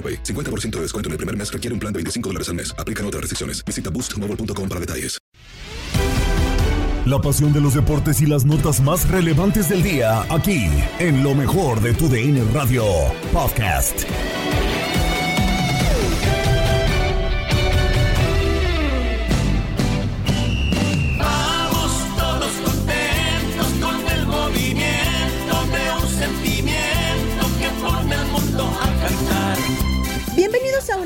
AroPay. 50% de descuento en el primer mes requiere un plan de 25 dólares al mes. Aplican otras restricciones. Visita boostmobile.com para detalles. La pasión de los deportes y las notas más relevantes del día, aquí, en lo mejor de tu DN Radio Podcast.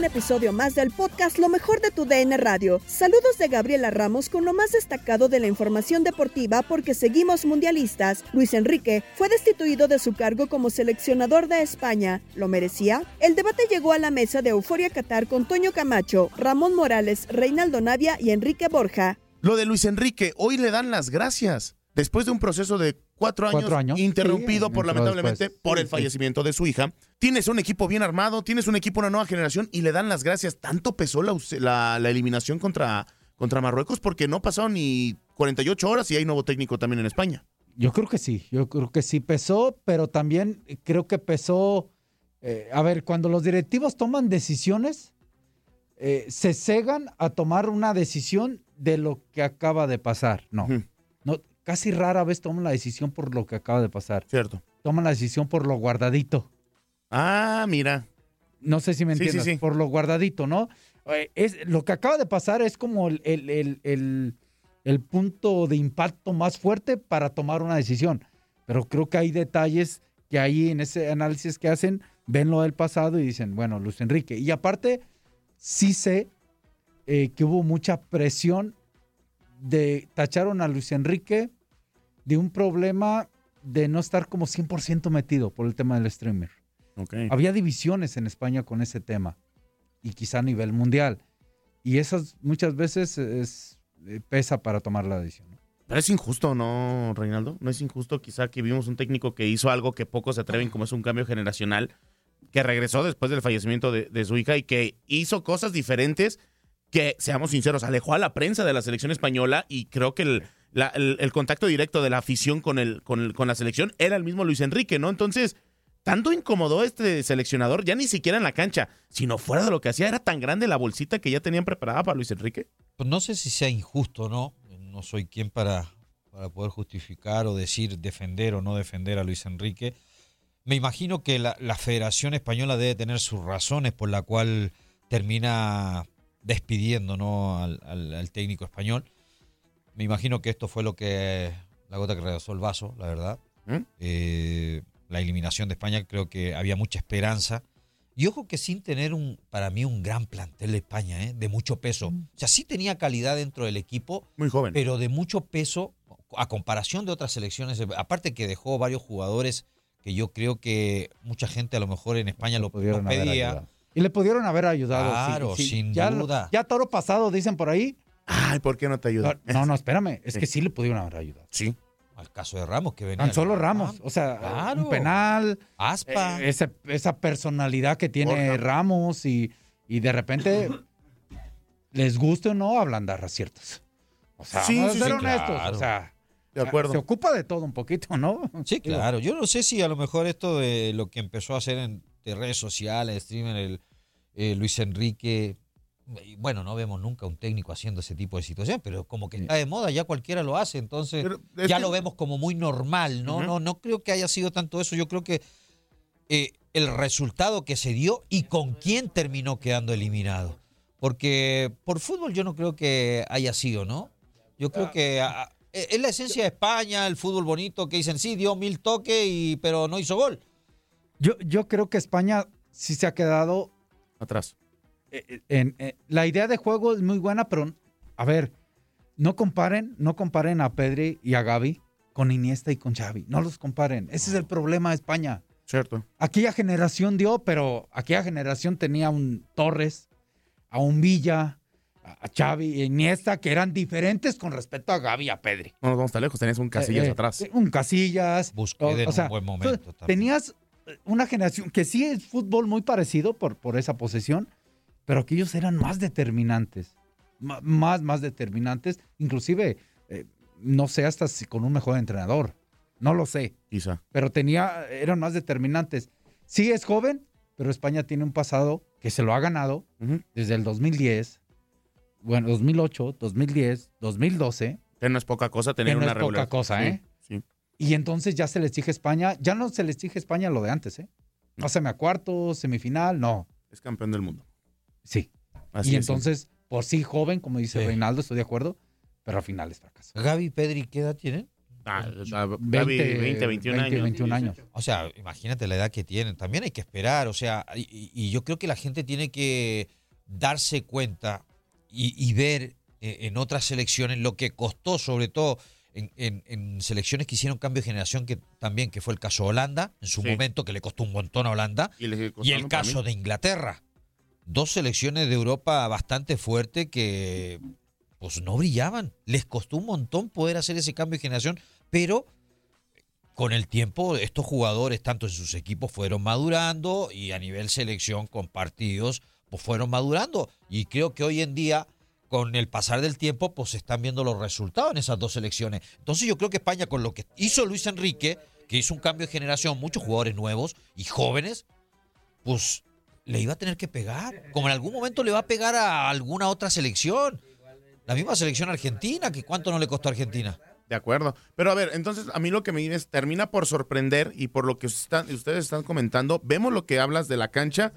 Episodio más del podcast Lo mejor de tu DN Radio. Saludos de Gabriela Ramos con lo más destacado de la información deportiva porque seguimos mundialistas. Luis Enrique fue destituido de su cargo como seleccionador de España. ¿Lo merecía? El debate llegó a la mesa de Euforia Qatar con Toño Camacho, Ramón Morales, Reinaldo Navia y Enrique Borja. Lo de Luis Enrique, hoy le dan las gracias. Después de un proceso de cuatro años, Cuatro años, interrumpido sí, por lamentablemente después. por el fallecimiento de su hija. Tienes un equipo bien armado, tienes un equipo, una nueva generación y le dan las gracias. Tanto pesó la, la- la eliminación contra, contra Marruecos porque no pasaron ni 48 horas y hay nuevo técnico también en España. Yo creo que sí, yo creo que sí pesó, pero también creo que pesó, eh, a ver, cuando los directivos toman decisiones, eh, se cegan a tomar una decisión de lo que acaba de pasar. No, no casi rara vez toman la decisión por lo que acaba de pasar. Cierto. Toman la decisión por lo guardadito. Ah, mira. No sé si me Sí, sí, entiendes, sí. por lo guardadito, ¿no? Eh, Es, lo que acaba de pasar es como el, el- el- el- el punto de impacto más fuerte para tomar una decisión. Pero creo que hay detalles que ahí en ese análisis que hacen, ven lo del pasado y dicen, bueno, Luis Enrique. Y aparte, sí sé eh, que hubo mucha presión de tacharon a Luis Enrique de un problema de no estar como 100% metido por el tema del streamer. Había divisiones en España con ese tema y quizá a nivel mundial. Y esas muchas veces es, eh, pesa para tomar la decisión. ¿no? Pero es injusto, ¿no, Reinaldo? No es injusto quizá que vimos un técnico que hizo algo que pocos se atreven, como es un cambio generacional, que regresó después del fallecimiento de, de su hija y que hizo cosas diferentes que, seamos sinceros, alejó a la prensa de la selección española y creo que el, el- contacto directo de la afición con, el, con, con la selección era el mismo Luis Enrique, ¿no? Entonces, tanto incomodó este seleccionador, ya ni siquiera en la cancha, sino fuera de lo que hacía, era tan grande la bolsita que ya tenían preparada para Luis Enrique. Pues no sé si sea injusto no. No soy quien para, para poder justificar o decir defender o no defender a Luis Enrique. Me imagino que la, la Federación Española debe tener sus razones por la cual termina despidiendo ¿no? al, al- al técnico español. Me imagino que esto fue lo que la gota que rebasó el vaso, la verdad. Eh, la eliminación de España creo que había mucha esperanza. Y ojo que sin tener un, para mí, un gran plantel de España, ¿eh? de mucho peso. O sea, sí tenía calidad dentro del equipo, Muy joven. pero de mucho peso a comparación de otras selecciones. Aparte que dejó varios jugadores que yo creo que mucha gente a lo mejor en España lo, pudieron lo pedía. Y le pudieron haber ayudado. sí, Claro, sí. sin ya, lo- duda. Ya toro pasado, dicen por ahí. Ay, ¿por qué no te ayuda? No, no, espérame. Es que sí le pudieron haber ayudado. Sí. Al caso de Ramos, que venía. Tan solo Ramos. O sea, Claro. un penal. Aspa. eh, ese- esa personalidad que tiene Borja. Ramos y, y de repente, les guste o no, ablandar aciertos. O sea, Sí, vamos sí, a ser sí, honestos. claro. O sea, De acuerdo. se ocupa de todo un poquito, ¿no? Sí, claro. Yo no sé si a lo mejor esto de lo que empezó a hacer en de redes sociales, streamer, el eh, Luis Enrique. y Bueno, no vemos nunca un técnico haciendo ese tipo de situación, pero como que está de moda, ya cualquiera lo hace, entonces ya lo vemos como muy normal, ¿no? No, no creo que haya sido tanto eso. Yo creo que eh, el resultado que se dio y con quién terminó quedando eliminado. Porque por fútbol yo no creo que haya sido, ¿no? Yo creo que a- e, es la esencia de España, el fútbol bonito, que dicen, sí, dio mil toques, y, pero no hizo gol. Yo, yo creo que España sí se ha quedado Atrás. eh, en, eh, la idea de juego es muy buena, pero a ver, no comparen, no comparen a Pedri y a Gaby con Iniesta y con Xavi. No los comparen. Ese es el problema de España. Cierto. Aquella generación dio, pero aquella generación tenía un Torres, a un Villa, a Xavi y Iniesta, que eran diferentes con respecto a Gaby y a Pedri. No nos vamos tan lejos, tenés un Casillas Eh, eh, atrás. Un Casillas. Busqué en un buen momento también. Tenías una generación que sí es fútbol muy parecido por, por esa posesión, pero aquellos eran más determinantes. Más, más determinantes. Inclusive, eh, no sé hasta si con un mejor entrenador. No lo sé. Quizá. Pero tenía, eran más determinantes. Sí es joven, pero España tiene un pasado que se lo ha ganado desde el 2010, bueno, 2008, 2010, 2012. Que no es poca cosa tener Que no una es poca cosa, ¿eh? Sí. Y entonces ya se le exige a España, ya no se le exige a España lo de antes, ¿eh? Pásame a cuartos, semifinal, no. Es campeón del mundo. Sí. Así y es, entonces, por sí joven, como dice Sí. Reinaldo, estoy de acuerdo, pero al final es fracaso. Gaby y Pedri, ¿qué edad tienen? Ah, ah, Gaby, 20, 21 años. 21 años. O sea, imagínate la edad que tienen. También hay que esperar. O sea, y, y yo creo que la gente tiene que darse cuenta y, y ver eh, en otras selecciones lo que costó, sobre todo en, en- en selecciones que hicieron cambio de generación, que también, que fue el caso de Holanda, en su Sí. momento, que le costó un montón a Holanda, Y, el caso de Inglaterra. Dos selecciones de Europa bastante fuertes que pues no brillaban. Les costó un montón poder hacer ese cambio de generación, pero con el tiempo estos jugadores, tanto en sus equipos, fueron madurando y a nivel selección con partidos, pues fueron madurando. Y creo que hoy en día, con el pasar del tiempo, pues se están viendo los resultados en esas dos selecciones. Entonces yo creo que España, con lo que hizo Luis Enrique, que hizo un cambio de generación, muchos jugadores nuevos y jóvenes, pues le iba a tener que pegar. Como en algún momento le va a pegar a alguna otra selección. La misma selección argentina, que cuánto no le costó a Argentina. De acuerdo. Pero a ver, entonces a mí lo que me es, termina por sorprender y por lo que ustedes están comentando, vemos lo que hablas de la cancha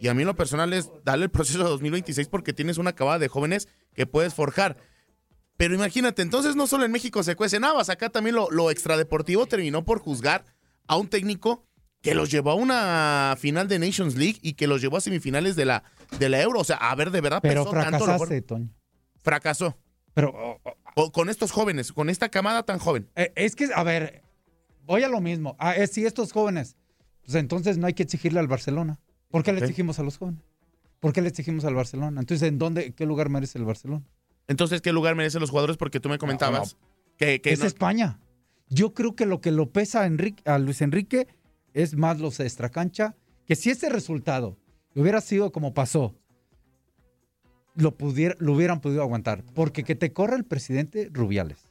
y a mí lo personal es darle el proceso de 2026 porque tienes una acabada de jóvenes que puedes forjar. Pero imagínate, entonces no solo en México se cuecen habas, acá también lo, lo extradeportivo terminó por juzgar a un técnico que los llevó a una final de Nations League y que los llevó a semifinales de la, de la Euro. O sea, a ver, de verdad Pero pesó tanto lo fracasaste, Toño. Fracasó. Pero oh, oh, O- con estos jóvenes, con esta camada tan joven. eh, es que, a ver, voy a lo mismo. Ah, es, si estos jóvenes, pues entonces no hay que exigirle al Barcelona. ¿Por qué le exigimos a los jóvenes? ¿Por qué le exigimos al Barcelona? Entonces, ¿en dónde, qué lugar merece el Barcelona? Entonces, ¿qué lugar merecen los jugadores? Porque tú me comentabas que, que es no- España. Yo creo que lo que lo pesa a, Enrique- a Luis Enrique es más los extracancha, que si ese resultado hubiera sido como pasó, lo, pudiera, lo hubieran podido aguantar. Porque que te corra el presidente Rubiales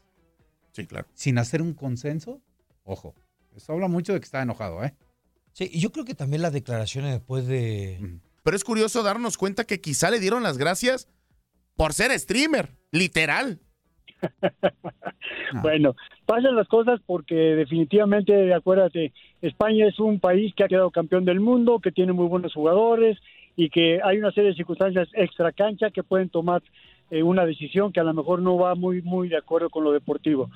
Sí, claro. sin hacer un consenso, ojo, eso habla mucho de que está enojado, ¿eh? Sí, y yo creo que también las declaraciones después de... Pero es curioso darnos cuenta que quizá le dieron las gracias por ser streamer, literal. Bueno, pasan las cosas porque definitivamente, acuérdate, España es un país que ha quedado campeón del mundo, que tiene muy buenos jugadores y que hay una serie de circunstancias extra cancha que pueden tomar eh, una decisión que a lo mejor no va muy muy de acuerdo con lo deportivo.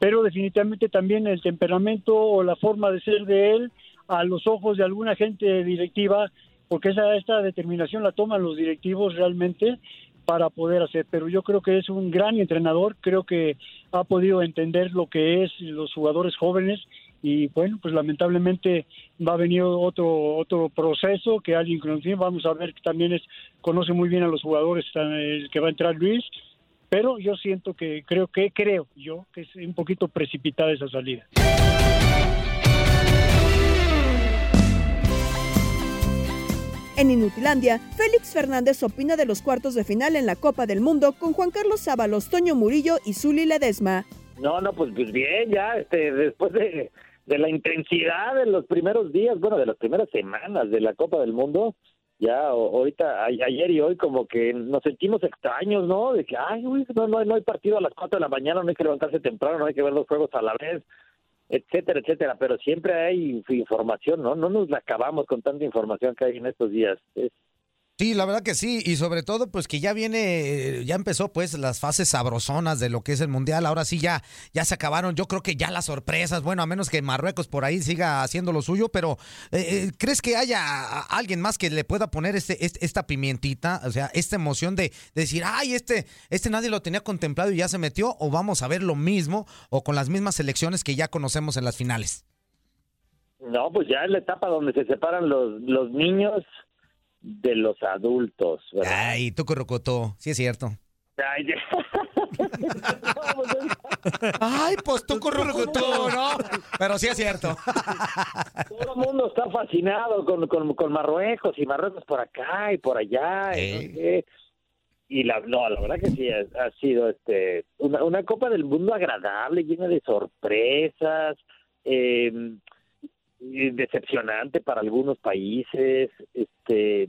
Pero definitivamente también el temperamento o la forma de ser de él a los ojos de alguna gente directiva, porque esa esta determinación la toman los directivos realmente para poder hacer, pero yo creo que es un gran entrenador, creo que ha podido entender lo que es los jugadores jóvenes y bueno, pues lamentablemente va a venir otro otro proceso que alguien conoce, vamos a ver que también es conoce muy bien a los jugadores que va a entrar Luis, pero yo siento que creo que creo yo que es un poquito precipitada esa salida. En Inutilandia, Félix Fernández opina de los cuartos de final en la Copa del Mundo con Juan Carlos Sábalos, Toño Murillo y Zuli Ledesma. No, no, pues, pues bien, ya, este, después de, de la intensidad de los primeros días, bueno, de las primeras semanas de la Copa del Mundo, ya ahorita, a- ayer y hoy como que nos sentimos extraños, ¿no? De que, ay, uy, no, no, no hay partido a las 4 de la mañana, no hay que levantarse temprano, no hay que ver los juegos a la vez, etcétera, etcétera, pero siempre hay información, ¿no? No nos la acabamos con tanta información que hay en estos días. Es- Sí, la verdad que sí, y sobre todo pues que ya viene, eh, ya empezó pues las fases sabrosonas de lo que es el Mundial, ahora sí ya, ya se acabaron, yo creo que ya las sorpresas, bueno, a menos que Marruecos por ahí siga haciendo lo suyo, pero eh, eh, ¿crees que haya alguien más que le pueda poner este, este- esta pimientita, o sea, esta emoción de, de decir, ay, este, este nadie lo tenía contemplado y ya se metió, o vamos a ver lo mismo, o con las mismas selecciones que ya conocemos en las finales? No, pues ya es la etapa donde se separan los, los niños de los adultos. ¿verdad? Ay, tú corrocotó, sí es cierto. Ay, ya. Ay, pues tú corrocotó, ¿no? Pero sí es cierto. Todo el mundo está fascinado con, con, con Marruecos y Marruecos por acá y por allá. Y, la, no, la verdad que sí, ha, ha sido este una, una Copa del Mundo agradable, llena de sorpresas, eh, decepcionante para algunos países, este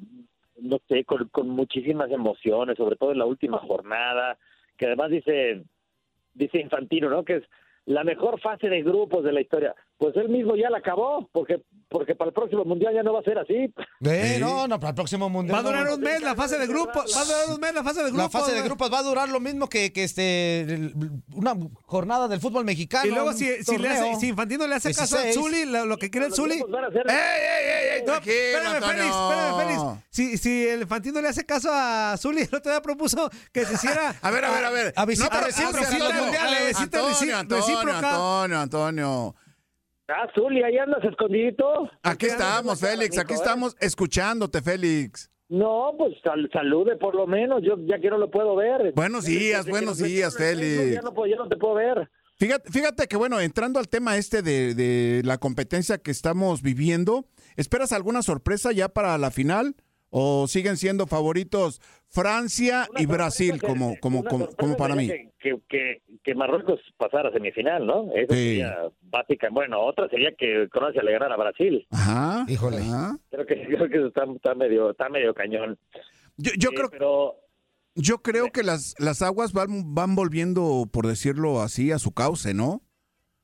no sé, con, con muchísimas emociones, sobre todo en la última jornada, que además dice dice Infantino, ¿no? Que es la mejor fase de grupos de la historia. Pues él mismo ya la acabó, porque porque para el próximo mundial ya no va a ser así. Eh, no, no, para el próximo mundial. Va a durar no. un mes la fase de grupos. Va a durar un mes la fase de grupos. La fase de grupos va a durar lo mismo que, que este el- una jornada del fútbol mexicano. Y luego, si, si, le hace, si Infantino le hace caso a 16. Zuli, lo, lo que quiere el Zuli. Van a ¡Ey, ey, ey, ey! No, tranquilo, espérame. Félix, espérame, Félix. Si, si el Infantino le hace caso a Zuli, el otro día propuso que se hiciera. A ver, a ver, a ver. A visita, No, pero recíproca, Antonio, visita mundial, eh, visita Antonio, Antonio. Antonio, Antonio. Ah, Zuli, ahí andas escondidito. Aquí estamos, Félix, aquí estamos escuchándote, Félix. No, pues sal- salude por lo menos. Yo ya que no lo puedo ver. Buenos días, Desde que buenos nos días, Félix. Ya no, puedo- ya no te puedo ver. Fíjate, fíjate que, bueno, entrando al tema este de, de la competencia que estamos viviendo, ¿esperas alguna sorpresa ya para la final? ¿O siguen siendo favoritos Francia y Brasil como, como, como, como para mí? Que, que, que, Marruecos pasara a semifinal, ¿no? Eso Sí. sería básica. Bueno, otra sería que Croacia le ganara a Brasil. Ajá. Híjole. Creo que, creo que eso está, está medio, está medio cañón. Yo, yo Eh, creo, Pero yo creo que las, las aguas van, van volviendo, por decirlo así, a su cauce, ¿no?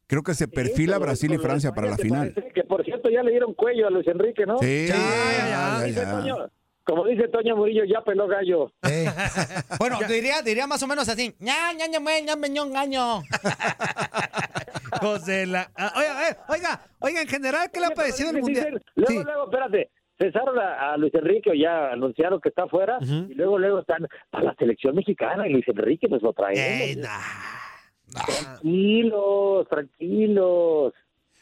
Creo que se perfila Brasil y Francia para la final. Que por cierto ya le dieron cuello a Luis Enrique, ¿no? Sí, ya, ya. Como dice Toño Murillo, ya peló gallo. Eh. Bueno, diría, diría más o menos así. ña, ña, ña, ña. José la... ah, oiga, eh, oiga, oiga, en general, ¿qué le ha parecido el mundial? Luego, Sí. luego, espérate. Cesaron a, a Luis Enrique, o ya anunciaron que está fuera, y luego, luego están para la selección mexicana, y Luis Enrique nos lo trae. Tranquilos, tranquilos.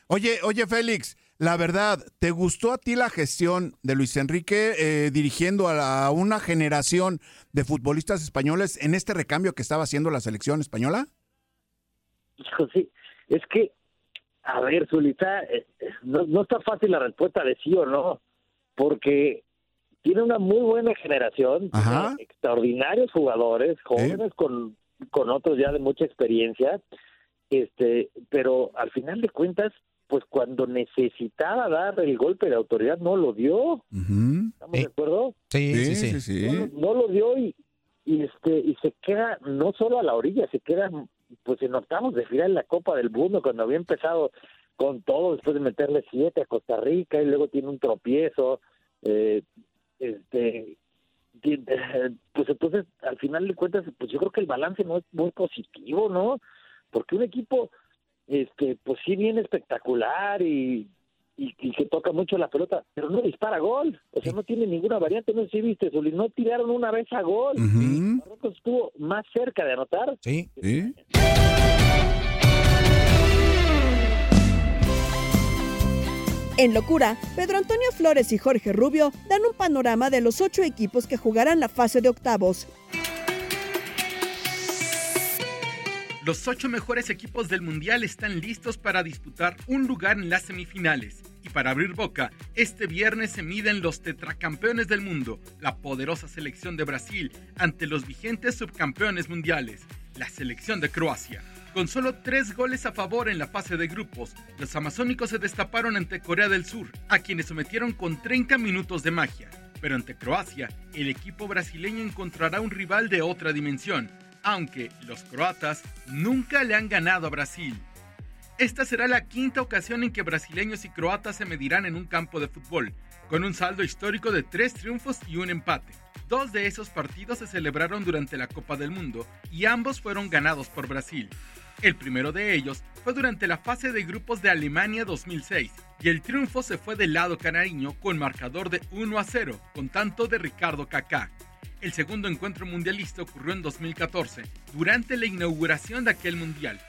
Oye, oye, Félix, la verdad, ¿te gustó a ti la gestión de Luis Enrique eh, dirigiendo a, la- a una generación de futbolistas españoles en este recambio que estaba haciendo la selección española? Hijo, sí, es que, a ver, Zulita, eh, no, no está fácil la respuesta de sí o no, porque tiene una muy buena generación, tiene extraordinarios jugadores, jóvenes con, con otros ya de mucha experiencia, este, pero al final de cuentas, pues cuando necesitaba dar el golpe de autoridad no lo dio, ¿estamos de acuerdo? Sí, sí, sí. No, no lo dio y, y este y se queda no solo a la orilla, se queda pues en octavos de final en la Copa del Mundo cuando había empezado con todo después de meterle siete a Costa Rica y luego tiene un tropiezo, eh, este tiene- pues entonces al final de cuentas pues yo creo que el balance no es muy positivo, ¿no? Porque un equipo este pues sí viene espectacular y y, y que toca mucho la pelota, pero no dispara gol, o sea, no tiene ninguna variante, no sé si viste, Zuli, no tiraron una vez a gol. Marruecos estuvo más cerca de anotar. Sí. Sí. En locura, Pedro Antonio Flores y Jorge Rubio dan un panorama de los ocho equipos que jugarán la fase de octavos. Los ocho mejores equipos del Mundial están listos para disputar un lugar en las semifinales. Y para abrir boca, este viernes se miden los tetracampeones del mundo, la poderosa selección de Brasil, ante los vigentes subcampeones mundiales, la selección de Croacia. Con solo tres goles a favor en la fase de grupos, los amazónicos se destaparon ante Corea del Sur, a quienes sometieron con 30 minutos de magia. Pero ante Croacia, el equipo brasileño encontrará un rival de otra dimensión, aunque los croatas nunca le han ganado a Brasil. Esta será la quinta ocasión en que brasileños y croatas se medirán en un campo de fútbol, con un saldo histórico de tres triunfos y un empate. Dos de esos partidos se celebraron durante la Copa del Mundo y ambos fueron ganados por Brasil. El primero de ellos fue durante la fase de grupos de Alemania 2006 y el triunfo se fue del lado canariño con marcador de 1 a 0 con tanto de Ricardo Kaká. El segundo encuentro mundialista ocurrió en 2014 durante la inauguración de aquel mundial.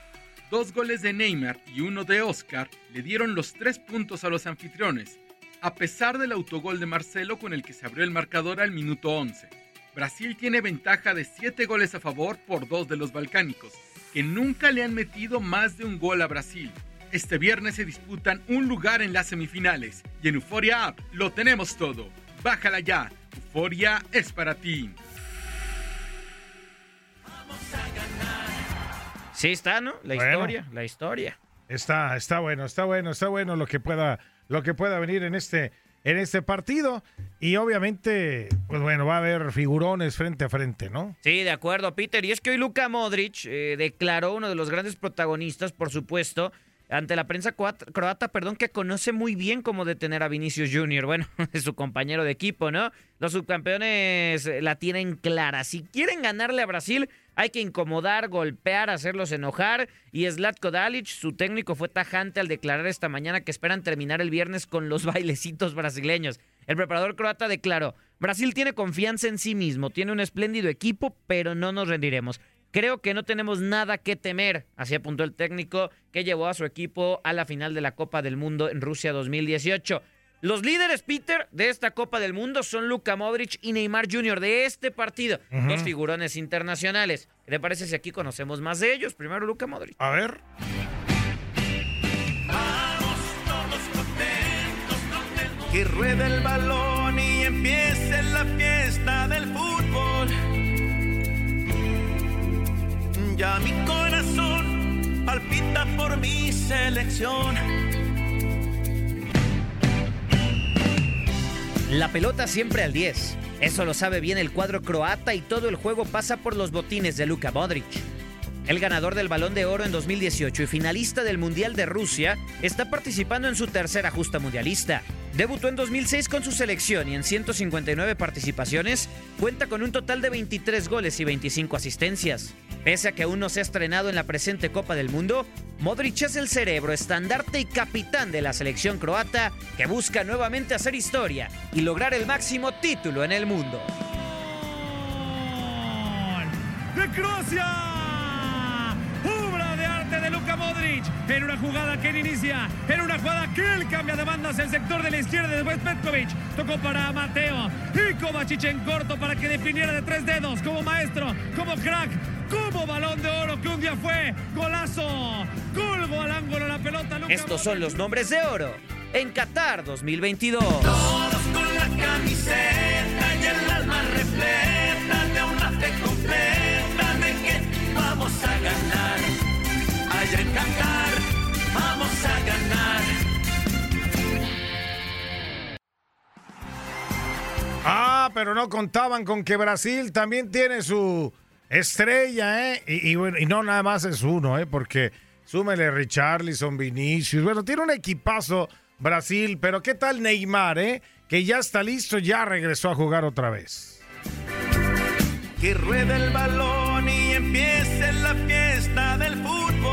Dos goles de Neymar y uno de Oscar le dieron los tres puntos a los anfitriones, a pesar del autogol de Marcelo con el que se abrió el marcador al minuto 11. Brasil tiene ventaja de 7 goles a favor por dos de los balcánicos, que nunca le han metido más de un gol a Brasil. Este viernes se disputan un lugar en las semifinales y en Euphoria App lo tenemos todo. Bájala ya, Euphoria es para ti. Sí está, ¿no? La Bueno. historia, la historia. Está, está bueno, está bueno, está bueno lo que pueda, lo que pueda venir en este, en este partido. Y obviamente, pues bueno, va a haber figurones frente a frente, ¿no? Sí, de acuerdo, Peter. Y es que hoy Luka Modric eh, declaró uno de los grandes protagonistas, por supuesto, ante la prensa croata, perdón, que conoce muy bien cómo detener a Vinicius Junior. Bueno, es su compañero de equipo, ¿no? Los subcampeones eh, la tienen clara. Si quieren ganarle a Brasil, hay que incomodar, golpear, hacerlos enojar. Y Zlatko Dalic, su técnico, fue tajante al declarar esta mañana que esperan terminar el viernes con los bailecitos brasileños. El preparador croata declaró, Brasil tiene confianza en sí mismo, tiene un espléndido equipo, pero no nos rendiremos. Creo que no tenemos nada que temer, así apuntó el técnico que llevó a su equipo a la final de la Copa del Mundo en Rusia 2018. Los líderes, Peter, de esta Copa del Mundo son Luka Modric y Neymar Jr. de este partido, Ujú. dos figurones internacionales. ¿Qué te parece si aquí conocemos más de ellos? Primero Luka Modric. A ver. Que ruede el balón y empiece la fiesta del fútbol. Ya mi corazón palpita por mi selección. La pelota siempre al 10. Eso lo sabe bien el cuadro croata y todo el juego pasa por los botines de Luka Modric. El ganador del Balón de Oro en 2018 y finalista del Mundial de Rusia está participando en su tercera justa mundialista. Debutó en 2006 con su selección y en 159 participaciones cuenta con un total de 23 goles y 25 asistencias. Pese a que aún no se ha estrenado en la presente Copa del Mundo, Modric es el cerebro, estandarte y capitán de la selección croata que busca nuevamente hacer historia y lograr el máximo título en el mundo. de Croacia. En una jugada que él inicia. En una jugada que él cambia de bandas el sector de la izquierda de West Petkovic. Tocó para Mateo. Y Kovacic en corto para que definiera de tres dedos. Como maestro, como crack. Como balón de oro que un día fue. Golazo. Colgo al ángulo la pelota. Luka Estos son los nombres de oro en Qatar 2022. Todos con la camiseta y el alma repleta de una fe completa de que vamos a ganar. Allá en Qatar vamos a ganar. Ah, pero no contaban con que Brasil también tiene su estrella, ¿eh? Y, y bueno, y no nada más es uno, ¿eh? Porque súmele Richarlison, Vinicius. Bueno, tiene un equipazo Brasil, pero ¿qué tal Neymar, eh? Que ya está listo, ya regresó a jugar otra vez. Que ruede el balón y empiece la fiesta del fútbol.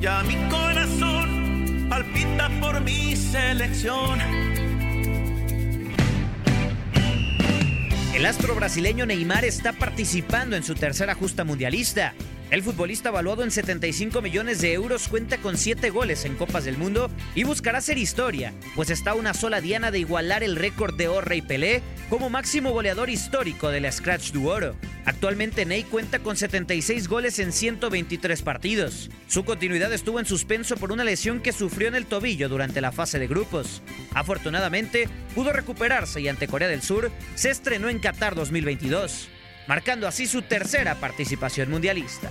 Ya mi corazón palpita por mi selección. El astro brasileño Neymar está participando en su tercera justa mundialista. El futbolista valuado en 75 millones de euros cuenta con 7 goles en Copas del Mundo y buscará hacer historia, pues está una sola diana de igualar el récord de Orre y Pelé como máximo goleador histórico de la Scratch du Oro. Actualmente Ney cuenta con 76 goles en 123 partidos. Su continuidad estuvo en suspenso por una lesión que sufrió en el tobillo durante la fase de grupos. Afortunadamente, pudo recuperarse y ante Corea del Sur se estrenó en Qatar 2022 marcando así su tercera participación mundialista.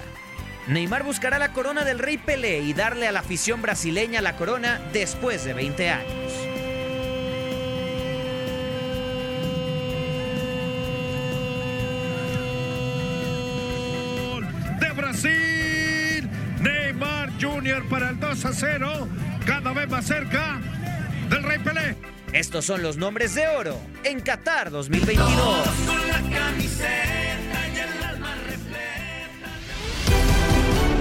Neymar buscará la corona del Rey Pelé y darle a la afición brasileña la corona después de 20 años. de Brasil. Neymar Jr. para el 2 a 0. Cada vez más cerca del Rey Pelé. Estos son los nombres de oro en Qatar 2022.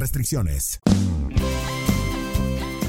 restricciones.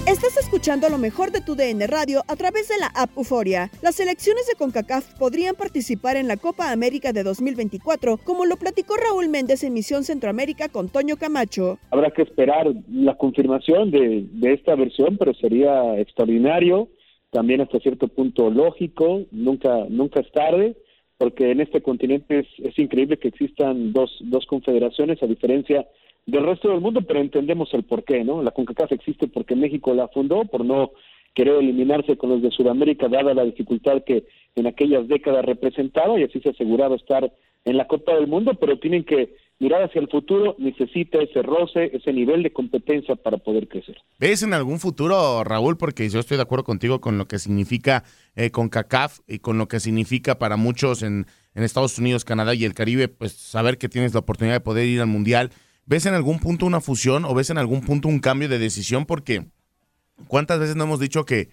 Estás escuchando lo mejor de tu DN Radio a través de la app Euforia. Las selecciones de CONCACAF podrían participar en la Copa América de 2024, como lo platicó Raúl Méndez en Misión Centroamérica con Toño Camacho. Habrá que esperar la confirmación de, de esta versión, pero sería extraordinario, también hasta cierto punto lógico, nunca, nunca es tarde, porque en este continente es, es increíble que existan dos, dos confederaciones, a diferencia del resto del mundo, pero entendemos el porqué, ¿no? La CONCACAF existe porque México la fundó, por no querer eliminarse con los de Sudamérica, dada la dificultad que en aquellas décadas representaba, y así se aseguraba estar en la Copa del Mundo, pero tienen que mirar hacia el futuro, necesita ese roce, ese nivel de competencia para poder crecer. ¿Ves en algún futuro, Raúl? Porque yo estoy de acuerdo contigo con lo que significa eh, con CACAF y con lo que significa para muchos en, en Estados Unidos, Canadá y el Caribe, pues saber que tienes la oportunidad de poder ir al Mundial. ¿Ves en algún punto una fusión o ves en algún punto un cambio de decisión? Porque ¿cuántas veces no hemos dicho que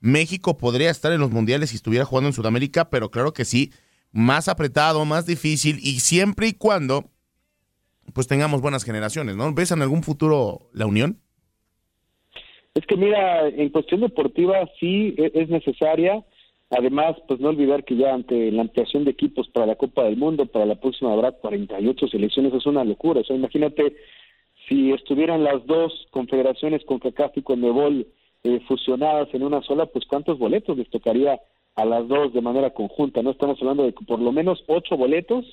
México podría estar en los mundiales si estuviera jugando en Sudamérica? Pero claro que sí, más apretado, más difícil y siempre y cuando pues tengamos buenas generaciones, ¿no? ¿Ves en algún futuro la unión? Es que mira, en cuestión deportiva sí e- es necesaria. Además, pues no olvidar que ya ante la ampliación de equipos para la Copa del Mundo, para la próxima habrá 48 selecciones, es una locura. O sea, imagínate si estuvieran las dos confederaciones con CACAF y Conmebol eh, fusionadas en una sola, pues cuántos boletos les tocaría a las dos de manera conjunta. No estamos hablando de que por lo menos ocho boletos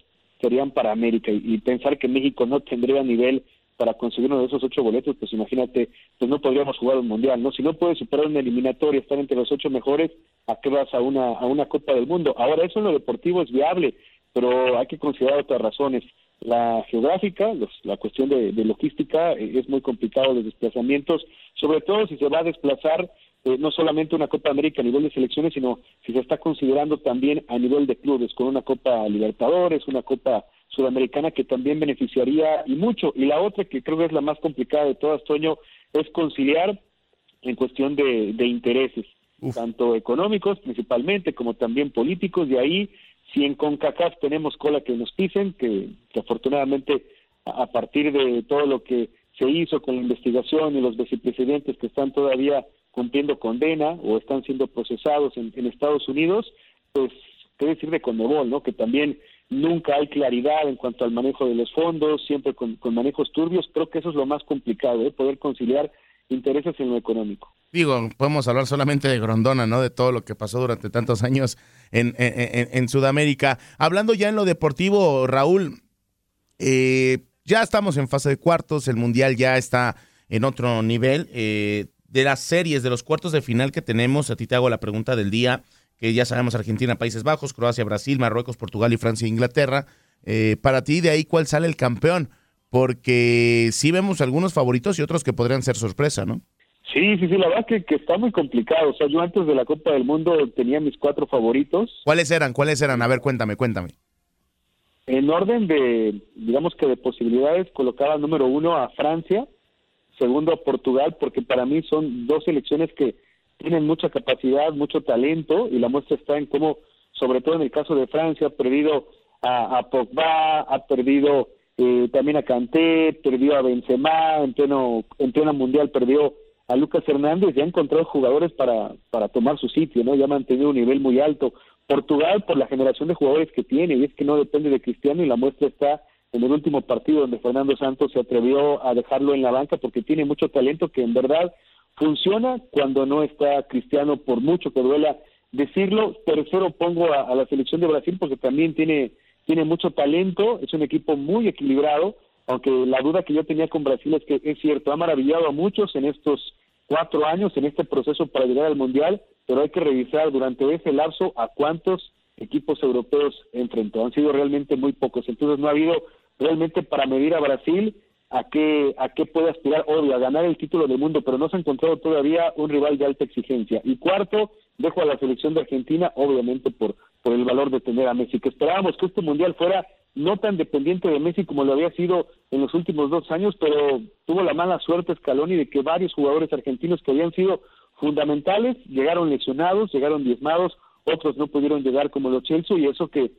serían para América y pensar que México no tendría nivel para conseguir uno de esos ocho boletos, pues imagínate, pues no podríamos jugar un mundial, ¿no? Si no puedes superar una eliminatoria, estar entre los ocho mejores, ¿a qué vas a una, a una Copa del Mundo? Ahora, eso en lo deportivo es viable, pero hay que considerar otras razones. La geográfica, los, la cuestión de, logística, eh, es muy complicado los desplazamientos, sobre todo si se va a desplazar eh, no solamente una Copa América a nivel de selecciones, sino si se está considerando también a nivel de clubes, con una Copa Libertadores, una Copa Sudamericana que también beneficiaría y mucho. Y la otra, que creo que es la más complicada de todas, Toño, es conciliar en cuestión de, de intereses, tanto económicos principalmente, como también políticos, y ahí, si en CONCACAF tenemos cola que nos pisen, que, que afortunadamente a a partir de todo lo que se hizo con la investigación y los vicepresidentes que están todavía cumpliendo condena o están siendo procesados en, en Estados Unidos, pues qué decir de Conmebol, ¿no? Que también nunca hay claridad en cuanto al manejo de los fondos, siempre con, manejos turbios. Creo que eso es lo más complicado, ¿eh? poder conciliar intereses en lo económico. Digo, podemos hablar solamente de Grondona, ¿no? De todo lo que pasó durante tantos años en, en- en- en Sudamérica. Hablando ya en lo deportivo, Raúl, eh, ya estamos en fase de cuartos, el Mundial ya está en otro nivel. eh, de las series, de los cuartos de final que tenemos, a ti te hago la pregunta del día, que ya sabemos Argentina, Países Bajos, Croacia, Brasil, Marruecos, Portugal y Francia e Inglaterra. Eh, para ti, de ahí, ¿cuál sale el campeón? Porque sí vemos algunos favoritos y otros que podrían ser sorpresa, ¿no? Sí, sí, sí, la verdad que, que está muy complicado. O sea, yo antes de la Copa del Mundo tenía mis cuatro favoritos. ¿Cuáles eran? ¿Cuáles eran? A ver, cuéntame, cuéntame. En orden de, digamos que de posibilidades, colocaba número uno a Francia, segundo a Portugal, porque para mí son dos selecciones que tienen mucha capacidad, mucho talento, y la muestra está en cómo, sobre todo en el caso de Francia, ha perdido a, Pogba, ha perdido eh, también a Kanté, perdió a Benzema, en pleno, en plena mundial perdió a Lucas Hernández, ya ha encontrado jugadores para, para tomar su sitio, ¿no? Ya ha mantenido un nivel muy alto. Portugal por la generación de jugadores que tiene, y es que no depende de Cristiano, y la muestra está en el último partido donde Fernando Santos se atrevió a dejarlo en la banca porque tiene mucho talento que en verdad funciona cuando no está Cristiano, por mucho que duela decirlo. Tercero pongo a, a la selección de Brasil porque también tiene, tiene mucho talento, es un equipo muy equilibrado, aunque la duda que yo tenía con Brasil es que es cierto, ha maravillado a muchos en estos cuatro años, en este proceso para llegar al Mundial, pero hay que revisar durante ese lapso a cuántos equipos europeos enfrentó. Han sido realmente muy pocos, entonces no ha habido realmente para medir a Brasil a qué, a qué puede aspirar, obvio, a ganar el título del mundo, pero no se ha encontrado todavía un rival de alta exigencia. Y cuarto, dejo a la selección de Argentina, obviamente por, por el valor de tener a Messi, que esperábamos que este mundial fuera no tan dependiente de Messi como lo había sido en los últimos dos años, pero tuvo la mala suerte Scaloni de que varios jugadores argentinos que habían sido fundamentales llegaron lesionados, llegaron diezmados, otros no pudieron llegar como los Chelsea y eso que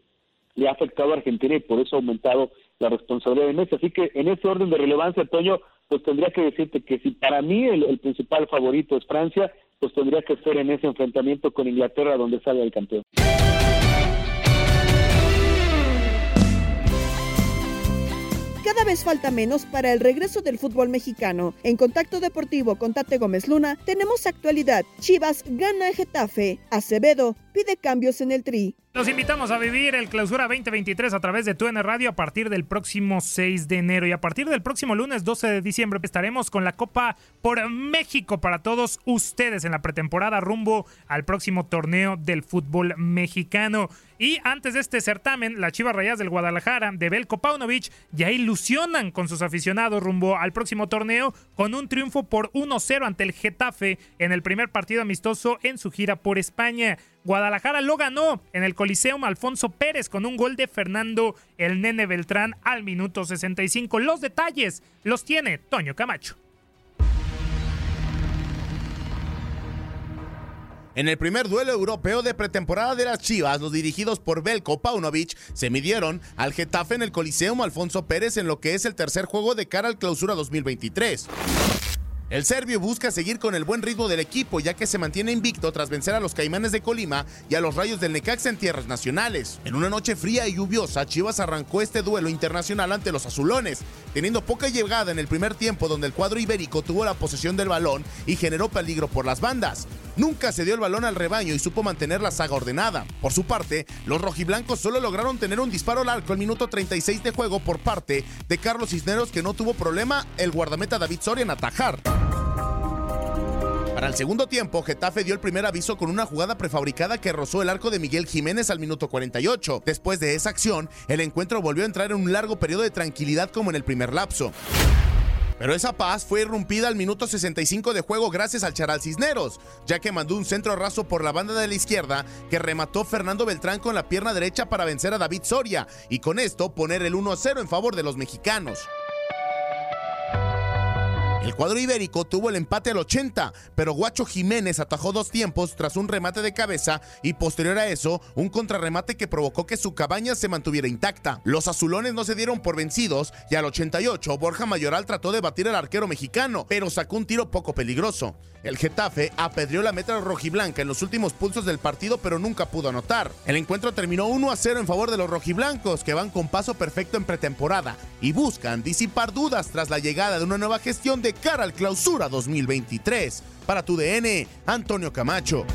le ha afectado a Argentina y por eso ha aumentado la responsabilidad de Messi. Así que en ese orden de relevancia, Toño, pues tendría que decirte que si para mí el, el principal favorito es Francia, pues tendría que ser en ese enfrentamiento con Inglaterra donde sale el campeón. Cada vez falta menos para el regreso del fútbol mexicano. En Contacto Deportivo con Tate Gómez Luna tenemos actualidad. Chivas gana a Getafe. Acevedo pide cambios en el tri. Los invitamos a vivir el Clausura 2023 a través de TUN Radio a partir del próximo 6 de enero y a partir del próximo lunes 12 de diciembre estaremos con la Copa por México para todos ustedes en la pretemporada rumbo al próximo torneo del fútbol mexicano. Y antes de este certamen, las Chivas Rayas del Guadalajara de Belko Paunovic ya ilusionan con sus aficionados rumbo al próximo torneo con un triunfo por 1-0 ante el Getafe en el primer partido amistoso en su gira por España. Guadalajara lo ganó en el Coliseum Alfonso Pérez con un gol de Fernando el Nene Beltrán al minuto 65. Los detalles los tiene Toño Camacho. En el primer duelo europeo de pretemporada de las Chivas, los dirigidos por Belko Paunovic se midieron al Getafe en el Coliseum Alfonso Pérez en lo que es el tercer juego de cara al clausura 2023. El serbio busca seguir con el buen ritmo del equipo ya que se mantiene invicto tras vencer a los Caimanes de Colima y a los Rayos del Necaxa en tierras nacionales. En una noche fría y lluviosa, Chivas arrancó este duelo internacional ante los azulones, teniendo poca llegada en el primer tiempo donde el cuadro ibérico tuvo la posesión del balón y generó peligro por las bandas. Nunca se dio el balón al rebaño y supo mantener la saga ordenada. Por su parte, los rojiblancos solo lograron tener un disparo al arco al minuto 36 de juego por parte de Carlos Cisneros que no tuvo problema el guardameta David Soria en atajar. Para el segundo tiempo, Getafe dio el primer aviso con una jugada prefabricada que rozó el arco de Miguel Jiménez al minuto 48. Después de esa acción, el encuentro volvió a entrar en un largo periodo de tranquilidad como en el primer lapso. Pero esa paz fue irrumpida al minuto 65 de juego gracias al Charal Cisneros, ya que mandó un centro raso por la banda de la izquierda que remató Fernando Beltrán con la pierna derecha para vencer a David Soria y con esto poner el 1-0 en favor de los mexicanos. El cuadro ibérico tuvo el empate al 80, pero Guacho Jiménez atajó dos tiempos tras un remate de cabeza y posterior a eso, un contrarremate que provocó que su cabaña se mantuviera intacta. Los azulones no se dieron por vencidos y al 88 Borja Mayoral trató de batir al arquero mexicano, pero sacó un tiro poco peligroso. El Getafe apedreó la meta rojiblanca en los últimos pulsos del partido, pero nunca pudo anotar. El encuentro terminó 1 a 0 en favor de los rojiblancos, que van con paso perfecto en pretemporada y buscan disipar dudas tras la llegada de una nueva gestión de cara al clausura 2023. Para tu DN, Antonio Camacho.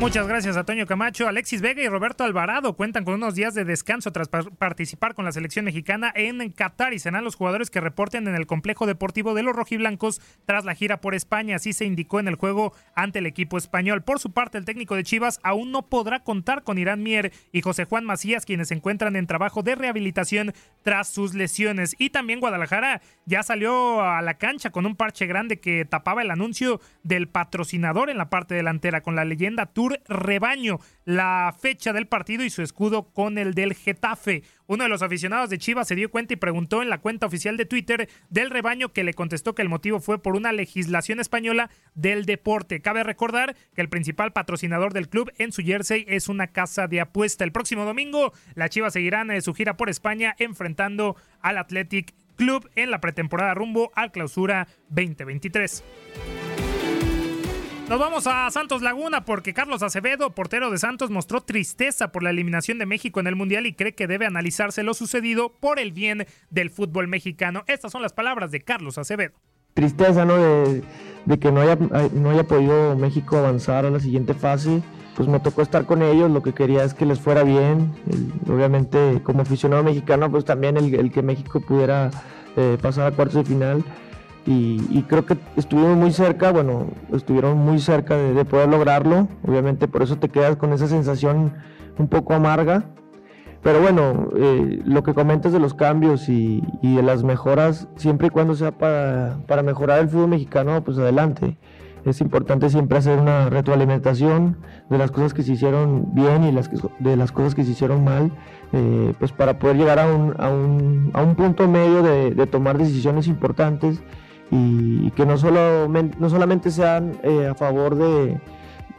Muchas gracias a Toño Camacho. Alexis Vega y Roberto Alvarado cuentan con unos días de descanso tras par- participar con la selección mexicana en Qatar y serán los jugadores que reporten en el complejo deportivo de los rojiblancos tras la gira por España. Así se indicó en el juego ante el equipo español. Por su parte, el técnico de Chivas aún no podrá contar con Irán Mier y José Juan Macías, quienes se encuentran en trabajo de rehabilitación tras sus lesiones. Y también Guadalajara ya salió a la cancha con un parche grande que tapaba el anuncio del patrocinador en la parte delantera con la leyenda Tour Rebaño, la fecha del partido y su escudo con el del Getafe. Uno de los aficionados de Chivas se dio cuenta y preguntó en la cuenta oficial de Twitter del rebaño que le contestó que el motivo fue por una legislación española del deporte. Cabe recordar que el principal patrocinador del club en su jersey es una casa de apuesta. El próximo domingo, las Chivas seguirán eh, su gira por España enfrentando al Athletic Club en la pretemporada rumbo al clausura 2023. Nos vamos a Santos Laguna porque Carlos Acevedo, portero de Santos, mostró tristeza por la eliminación de México en el Mundial y cree que debe analizarse lo sucedido por el bien del fútbol mexicano. Estas son las palabras de Carlos Acevedo. tristeza. De, que no haya, podido México avanzar a la siguiente fase. Pues me tocó estar con ellos, lo que quería es que les fuera bien. Obviamente, como aficionado mexicano, pues también el, el que México pudiera eh, pasar a cuartos de final. Y, y creo que estuvimos muy cerca, bueno, estuvieron muy cerca de, de poder lograrlo. Obviamente, por eso te quedas con esa sensación un poco amarga. Pero bueno, eh, lo que comentas de los cambios y, y de las mejoras, siempre y cuando sea para, para mejorar el fútbol mexicano, pues adelante. Es importante siempre hacer una retroalimentación de las cosas que se hicieron bien y las que- de las cosas que se hicieron mal, eh, pues para poder llegar a un, a un, a un punto medio de, de tomar decisiones importantes y, que no, solo, no solamente sean eh, a favor de,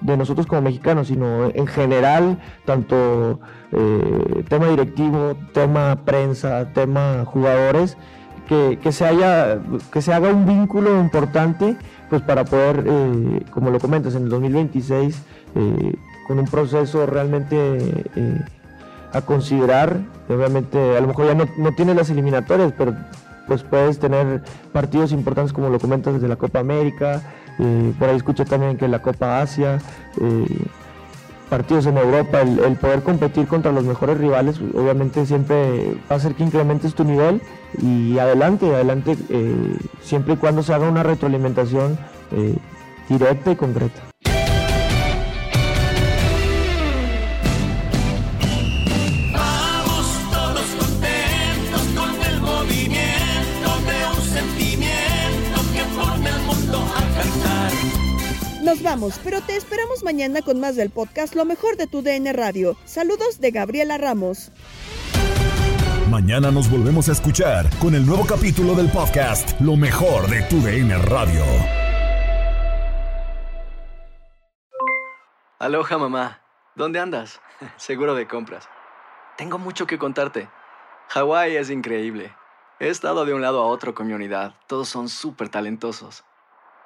de nosotros como mexicanos, sino en general, tanto eh, tema directivo, tema prensa, tema jugadores, que, que se haya, que se haga un vínculo importante, pues para poder, eh, como lo comentas, en el 2026, eh, con un proceso realmente a considerar, obviamente a lo mejor ya no, no tienes las eliminatorias, pero pues puedes tener partidos importantes como lo comentas desde la Copa América, eh, por ahí escuché también que la Copa Asia, eh, partidos en Europa, el, poder competir contra los mejores rivales, obviamente siempre va a hacer que incrementes tu nivel y adelante, adelante, eh, siempre y cuando se haga una retroalimentación directa y concreta. Nos vamos, pero te esperamos mañana con más del podcast Lo mejor de tu DN Radio. Saludos de Gabriela Ramos. Mañana nos volvemos a escuchar con el nuevo capítulo del podcast Lo mejor de tu DN Radio. Aloha mamá, ¿dónde andas? Seguro de compras. Tengo mucho que contarte. Hawái es increíble. He estado de un lado a otro con mi unidad. Todos son súper talentosos.